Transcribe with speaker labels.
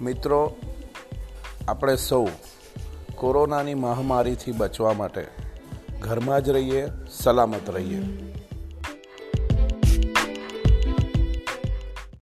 Speaker 1: મિત્રો આપણે સૌ કોરોનાની મહામારીથી બચવા માટે ઘરમાં જ રહીએ સલામત રહીએ.